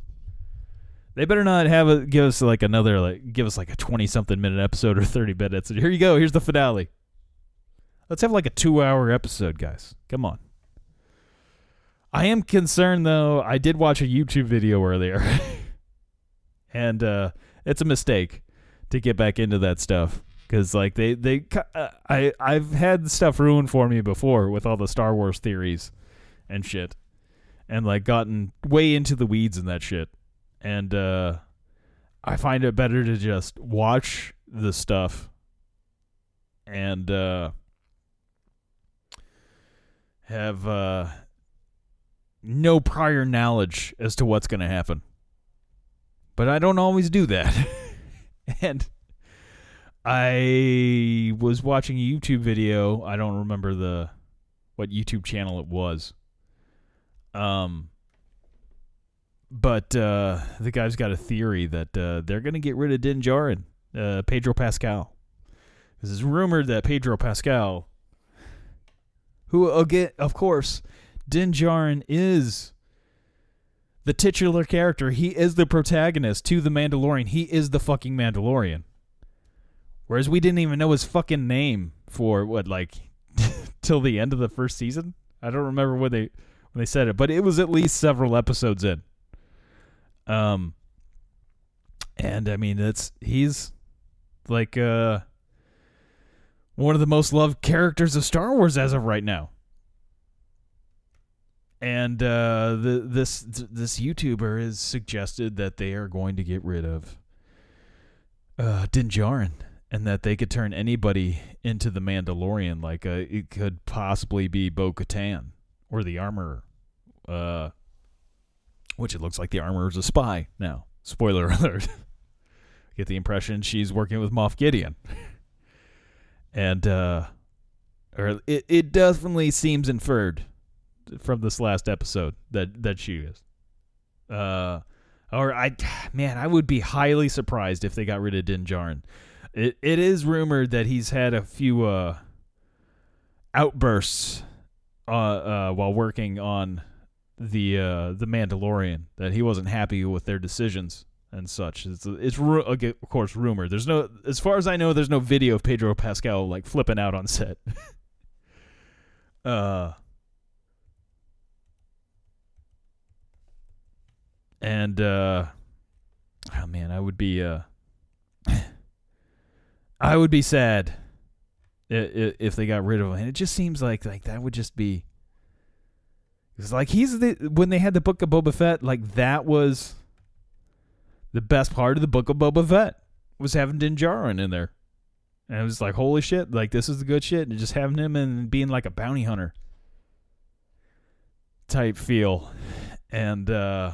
They better not have a give us like another like give us like a twenty something minute episode or thirty minutes. Here you go. Here's the finale. Let's have like a two hour episode, guys. Come on. I am concerned though. I did watch a YouTube video earlier, and uh, it's a mistake to get back into that stuff. Because like they they uh, I I've had stuff ruined for me before with all the Star Wars theories and shit, and like gotten way into the weeds and that shit, and uh, I find it better to just watch the stuff and uh, have uh, no prior knowledge as to what's going to happen. But I don't always do that. and I was watching a YouTube video. I don't remember the what YouTube channel it was. Um but uh, the guy's got a theory that uh, they're going to get rid of Din Djarin, uh, Pedro Pascal. This is rumored that Pedro Pascal, who again, of course, Din Djarin is the titular character. He is the protagonist to the Mandalorian. He is the fucking Mandalorian. Whereas we didn't even know his fucking name for what, like, till the end of the first season. I don't remember when they when they said it, but it was at least several episodes in. Um, and I mean, it's he's like uh one of the most loved characters of Star Wars as of right now. And uh, the this this YouTuber has suggested that they are going to get rid of uh, Din Djarin, and that they could turn anybody into the Mandalorian. Like uh, it could possibly be Bo Katan or the Armorer. Uh, which it looks like the Armorer is a spy now. Spoiler alert. Get the impression she's working with Moff Gideon. and uh or it, it definitely seems inferred from this last episode that that she is. Uh or I man, I would be highly surprised if they got rid of Din Djarin. It it is rumored that he's had a few uh outbursts uh, uh while working on the uh, the Mandalorian that he wasn't happy with their decisions and such. It's it's ru- of course rumored. There's no as far as I know, there's no video of Pedro Pascal like flipping out on set. uh. And uh, oh man, I would be uh, I would be sad if, if they got rid of him. And it just seems like like that would just be it's like he's the when they had the book of Boba Fett, like that was the best part of the book of Boba Fett was having Din Djarin in there, and it was like holy shit, like this is the good shit, and just having him and being like a bounty hunter type feel, and uh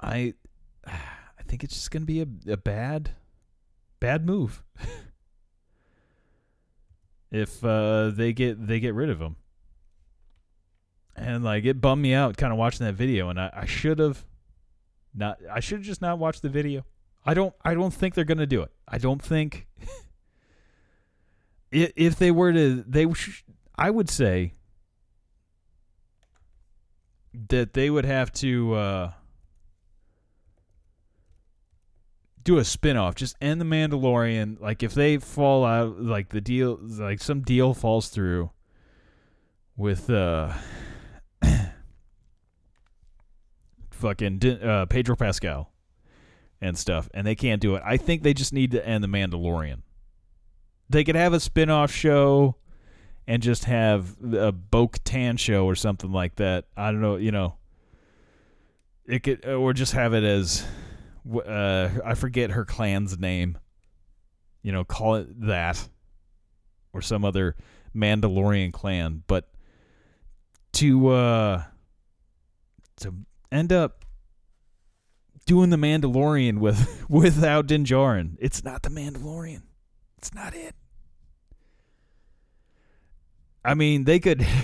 I I think it's just gonna be a, a bad bad move. If uh, they get they get rid of him. And like it bummed me out kind of watching that video and i, I should have not i should just not watch the video. I don't i don't think they're gonna do it. I don't think if they were to they sh- i would say that they would have to uh do a spin-off just end the mandalorian like if they fall out like the deal like some deal falls through with uh fucking uh, Pedro Pascal, and stuff, and they can't do it. I think they just need to end the Mandalorian. They could have a spin-off show and just have a Bo-Katan show or something like that. I don't know, you know. It could, or just have it as, uh, I forget her clan's name. You know, call it that, or some other Mandalorian clan. But to uh, to end up doing the Mandalorian with without Din Djarin, it's not the Mandalorian. It's not it. I mean, they could.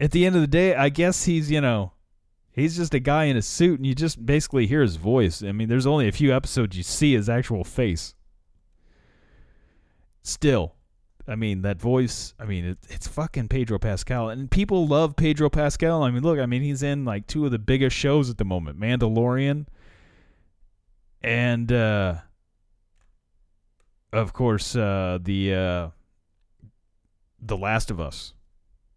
at the end of the day, I guess he's you know, he's just a guy in a suit, and you just basically hear his voice. I mean, there's only a few episodes you see his actual face. Still, I mean that voice. I mean it, it's fucking Pedro Pascal, and people love Pedro Pascal. I mean, look, I mean he's in like two of the biggest shows at the moment, Mandalorian, and uh, of course uh, the uh, the Last of Us,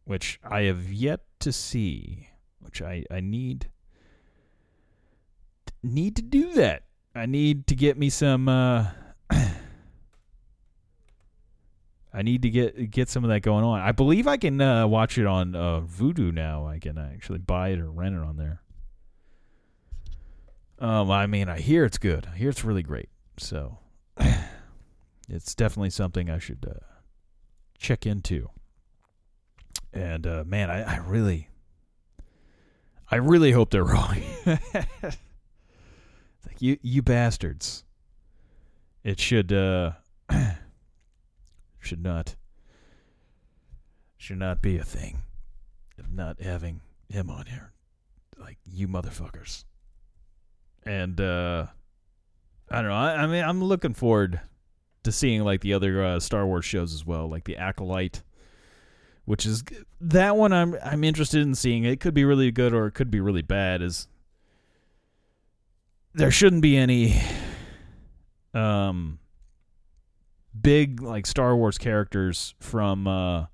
which I have yet to see, which I I need need to do that. I need to get me some. Uh, I need to get get some of that going on. I believe I can uh, watch it on uh, Vudu now. I can actually buy it or rent it on there. Um, I mean, I hear it's good. I hear it's really great. So, it's definitely something I should uh, check into. And uh, man, I, I really, I really hope they're wrong. like you, you bastards. It should. Uh, should not should not be a thing of not having him on here like you motherfuckers and uh i don't know i, I mean i'm looking forward to seeing like the other uh, star wars shows as well like the acolyte which is that one i'm i'm interested in seeing it could be really good or it could be really bad is there shouldn't be any um big like Star Wars characters from uh,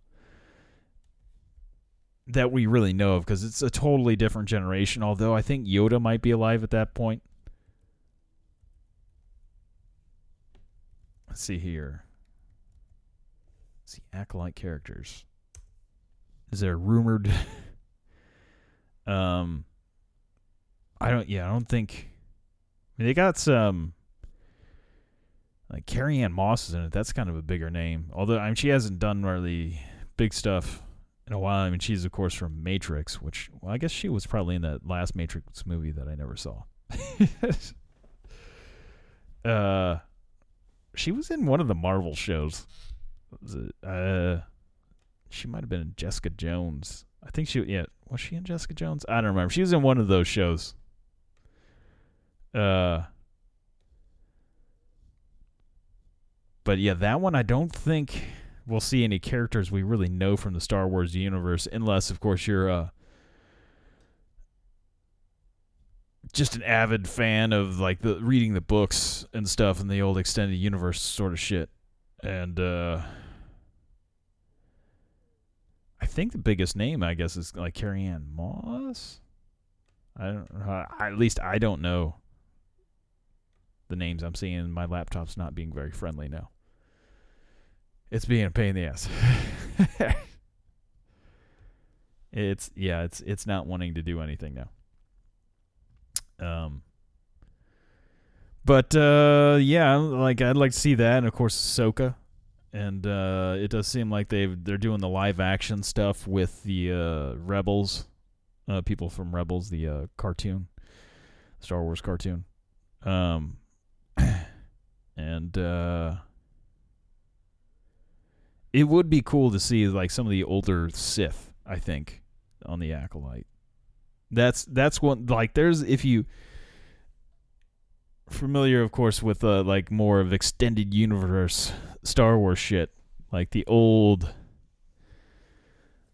that we really know of because it's a totally different generation. Although I think Yoda might be alive at that point. Let's see here. See acolyte characters. Is there rumored? um, I don't. Yeah, I don't think. I mean, they got some like Carrie Ann Moss is in it. That's kind of a bigger name. Although I mean she hasn't done really big stuff in a while. I mean she's of course from Matrix, which well I guess she was probably in that last Matrix movie that I never saw. uh she was in one of the Marvel shows. Was it, uh she might have been in Jessica Jones. I think she yeah, was she in Jessica Jones? I don't remember. She was in one of those shows. Uh But yeah, that one I don't think we'll see any characters we really know from the Star Wars universe, unless of course you're uh, just an avid fan of like the reading the books and stuff and the old extended universe sort of shit. And uh, I think the biggest name I guess is like Carrie Ann Moss. I don't. Uh, at least I don't know the names I'm seeing. My laptop's not being very friendly now. It's being a pain in the ass. it's yeah, it's it's not wanting to do anything now. Um but uh yeah, like I'd like to see that and of course Ahsoka. And uh it does seem like they they're doing the live action stuff with the uh Rebels. Uh people from Rebels, the uh cartoon. Star Wars cartoon. Um and uh it would be cool to see like some of the older Sith. I think on the acolyte. That's that's one like there's if you familiar of course with uh, like more of extended universe Star Wars shit like the old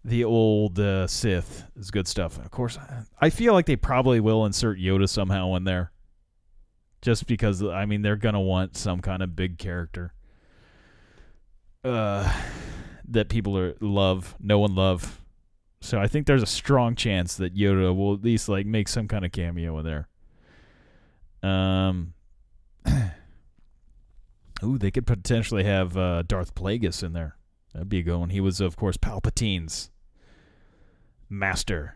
the old uh, Sith is good stuff. And of course, I feel like they probably will insert Yoda somehow in there, just because I mean they're gonna want some kind of big character uh, that people are love, know and love. So I think there's a strong chance that Yoda will at least like make some kind of cameo in there. Um, ooh, they could potentially have uh, Darth Plagueis in there. That'd be a good one. He was, of course, Palpatine's master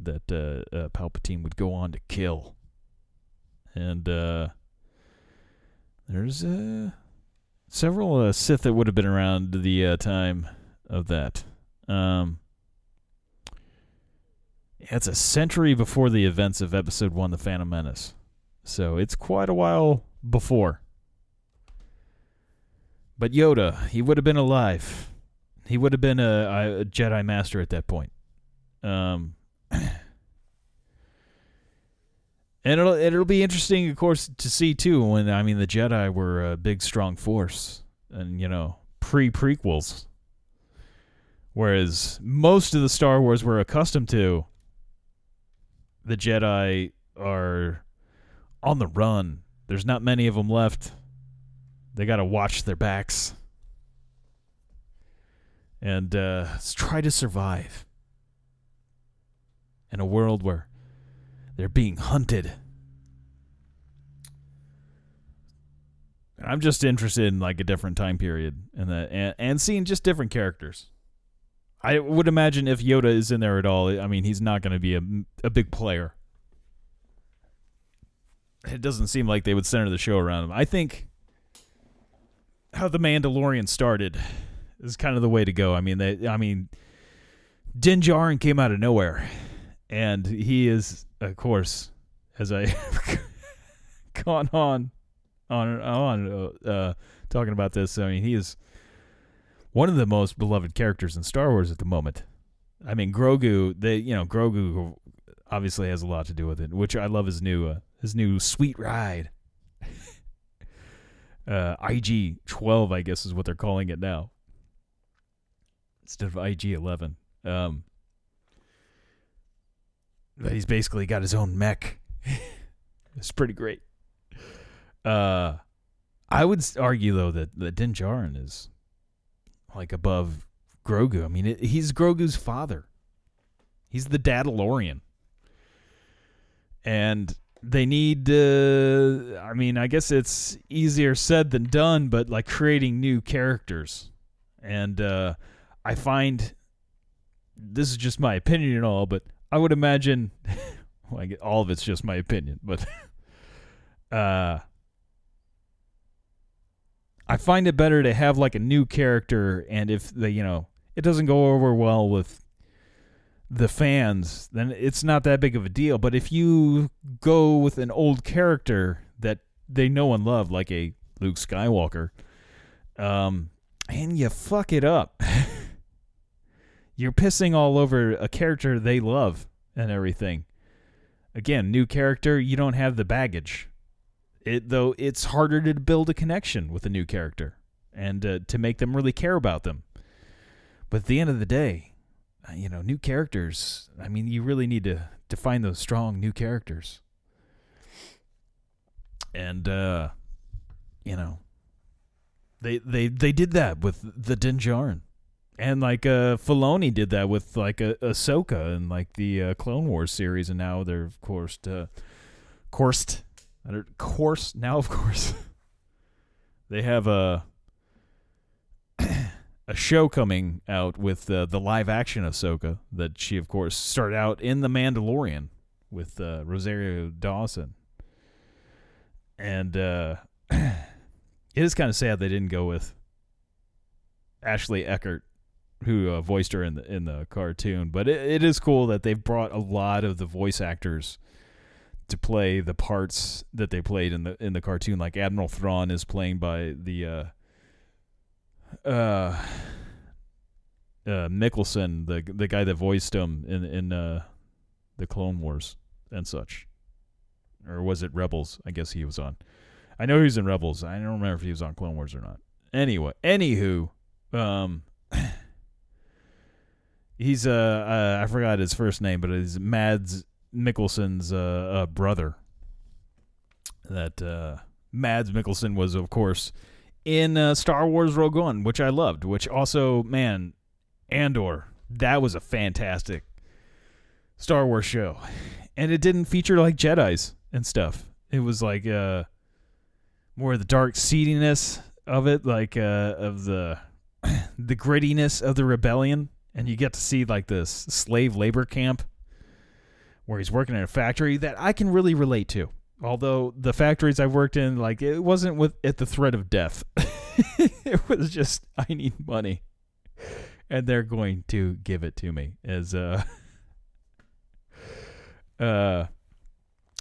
that uh, uh, Palpatine would go on to kill. And uh, there's uh, several uh, Sith that would have been around the uh, time of that. Um, it's a century before the events of Episode One, The Phantom Menace, so it's quite a while before. But Yoda, he would have been alive. He would have been a, a Jedi Master at that point. Um, and it'll it'll be interesting, of course, to see too. When I mean, the Jedi were a big, strong force, and you know, pre prequels. Whereas most of the Star Wars we're accustomed to, the Jedi are on the run. There's not many of them left. They got to watch their backs and uh, try to survive in a world where they're being hunted. I'm just interested in like a different time period and that and, and seeing just different characters. I would imagine if Yoda is in there at all, I mean, he's not going to be a, a big player. It doesn't seem like they would center the show around him. I think how the Mandalorian started is kind of the way to go. I mean, they, I mean, Din Djarin came out of nowhere, and he is, of course, as I gone on, on, on, uh, talking about this. I mean, he is one of the most beloved characters in Star Wars at the moment. I mean, Grogu, they, you know, Grogu obviously has a lot to do with it, which I love his new, uh, his new sweet ride uh, IG 12, I guess is what they're calling it now, instead of IG 11. Um, but he's basically got his own mech. it's pretty great. Uh, I would argue though that the Din Djarin is like above Grogu. I mean, it, he's Grogu's father. He's the Dadalorian, and they need uh, i mean i guess it's easier said than done but like creating new characters. And uh, i find this is just my opinion and all but i would imagine well, all of it's just my opinion but uh, i find it better to have like a new character and if the you know it doesn't go over well with the fans, then it's not that big of a deal. But if you go with an old character that they know and love, like a Luke Skywalker, um, and you fuck it up, you're pissing all over a character they love and everything. Again, new character, you don't have the baggage. It though it's harder to build a connection with a new character and uh, to make them really care about them. But at the end of the day, you know, new characters. I mean, you really need to to find those strong new characters. And uh you know, they they they did that with the Din Djarin. And like uh Filoni did that with like uh, Ahsoka and like the uh, Clone Wars series and now they're of course uh coursed course now of course they have a a show coming out with uh, the live action Ahsoka that she, of course, started out in The Mandalorian with uh, Rosario Dawson. And uh, it is kind of sad they didn't go with Ashley Eckstein, who uh, voiced her in the in the cartoon. But it, it is cool that they've brought a lot of the voice actors to play the parts that they played in the in the cartoon. Like Admiral Thrawn is playing by the uh, uh, Mikkelsen, the the guy that voiced him in in uh, the Clone Wars and such, or was it Rebels? I guess he was on. I know he was in Rebels. I don't remember if he was on Clone Wars or not. Anyway, anywho, um, he's uh, uh I forgot his first name, but it's Mads Mikkelsen's uh, uh brother. That uh, Mads Mikkelsen was, of course in uh, Star Wars Rogue One, which I loved. Which also, man, Andor, that was a fantastic Star Wars show, and it didn't feature like Jedi's and stuff. It was like uh more of the dark seediness of it, like uh of the the grittiness of the rebellion, and you get to see like this slave labor camp where he's working in a factory that I can really relate to. Although the factories I've worked in, like it wasn't with at the threat of death. it was just I need money, and they're going to give it to me as uh uh.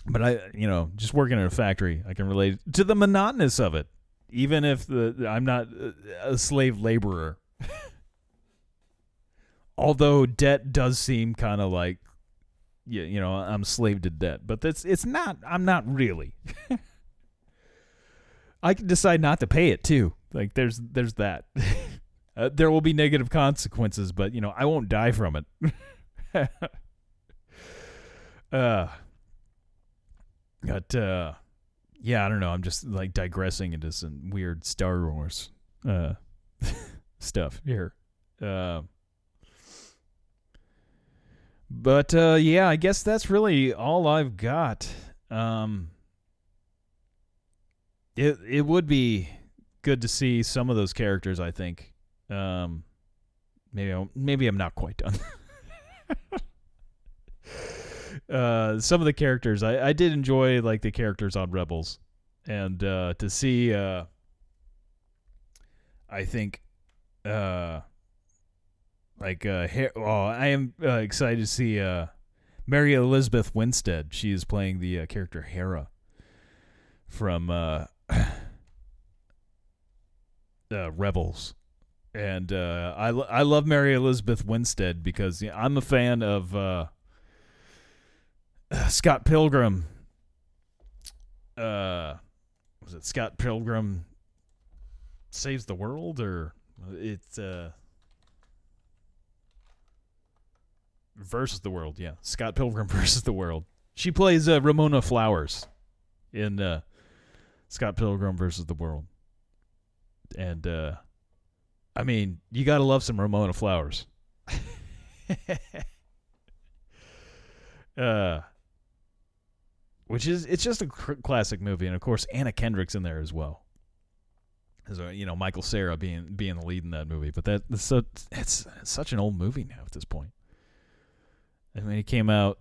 But I, you know, just working in a factory, I can relate to the monotonous of it, even if the I'm not a slave laborer. Although debt does seem kind of like you, you know, I'm slave to debt, but that's it's not. I'm not really. I can decide not to pay it too. Like there's there's that. uh, there will be negative consequences, but you know I won't die from it. uh, but uh, yeah, I don't know. I'm just like digressing into some weird Star Wars uh stuff here. Uh, but uh, yeah, I guess that's really all I've got. Um, it it would be good to see some of those characters. I think. Um, maybe I'm, maybe I'm not quite done. uh, some of the characters I, I did enjoy, like the characters on Rebels, and uh, to see. Uh, I think. Uh, like, uh, oh, I am uh, excited to see uh, Mary Elizabeth Winstead. She is playing the uh, character Hera from uh, uh, Rebels, and uh, I lo- I love Mary Elizabeth Winstead because you know, I'm a fan of uh, Scott Pilgrim. Uh, was it Scott Pilgrim saves the world or it's uh versus the world. Yeah, Scott Pilgrim versus the world. She plays uh, Ramona Flowers in uh, Scott Pilgrim versus the world, and uh, I mean, you gotta love some Ramona Flowers. uh, which is it's just a cr- classic movie, and of course Anna Kendrick's in there as well. As uh, you know, Michael Cera being being the lead in that movie, but that that's so it's, it's such an old movie now at this point. I mean, it came out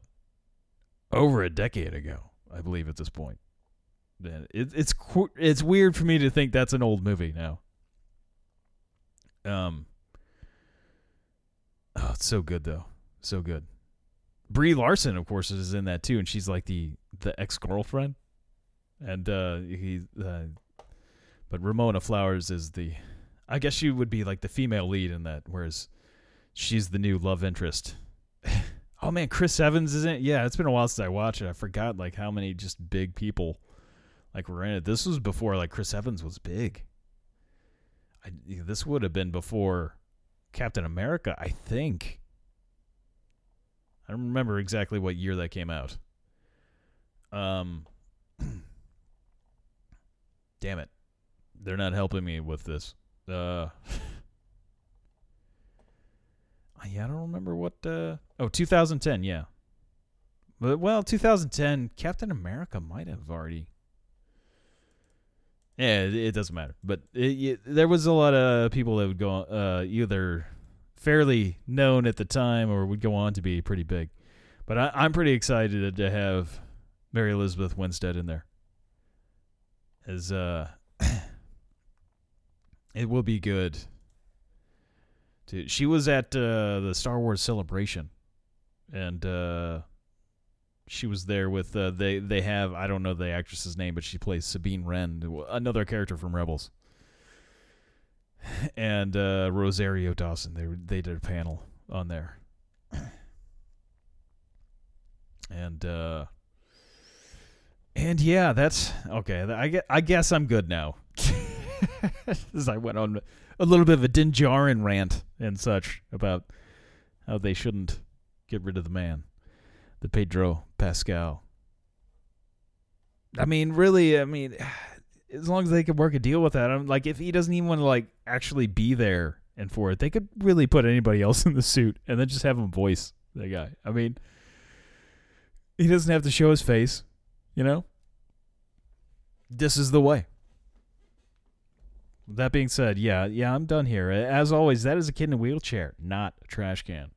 over a decade ago, I believe, at this point. It, it's it's weird for me to think that's an old movie now. Um. Oh, it's so good though, so good. Brie Larson, of course, is in that too, and she's like the the ex girlfriend, and uh, he. Uh, but Ramona Flowers is the, I guess she would be like the female lead in that, whereas she's the new love interest. Oh man, Chris Evans isn't. Yeah, it's been a while since I watched it. I forgot like how many just big people like were in it. This was before like Chris Evans was big. I, this would have been before Captain America, I think. I don't remember exactly what year that came out. Um, damn it, they're not helping me with this. Uh. yeah, I don't remember what. Uh, oh, 2010. Yeah. But well, 2010, Captain America might have already. Yeah, it, it doesn't matter. But it, it, there was a lot of people that would go uh, either fairly known at the time or would go on to be pretty big. But I, I'm pretty excited to have Mary Elizabeth Winstead in there. As uh, it will be good she was at uh, the Star Wars celebration, and uh, she was there with uh, they they have I don't know the actress's name, but she plays Sabine Wren, another character from Rebels, and uh, Rosario Dawson. They they did a panel on there, and uh, and yeah, that's okay. I I guess I'm good now. As I went on a little bit of a Din Djarin rant and such about how they shouldn't get rid of the man, the Pedro Pascal. I mean, really, I mean, as long as they can work a deal with that, I'm like, if he doesn't even want to like actually be there and for it, they could really put anybody else in the suit and then just have him voice the guy. I mean, he doesn't have to show his face, you know. this is the way. That being said, yeah, yeah, I'm done here. As always, that is a kid in a wheelchair, not a trash can.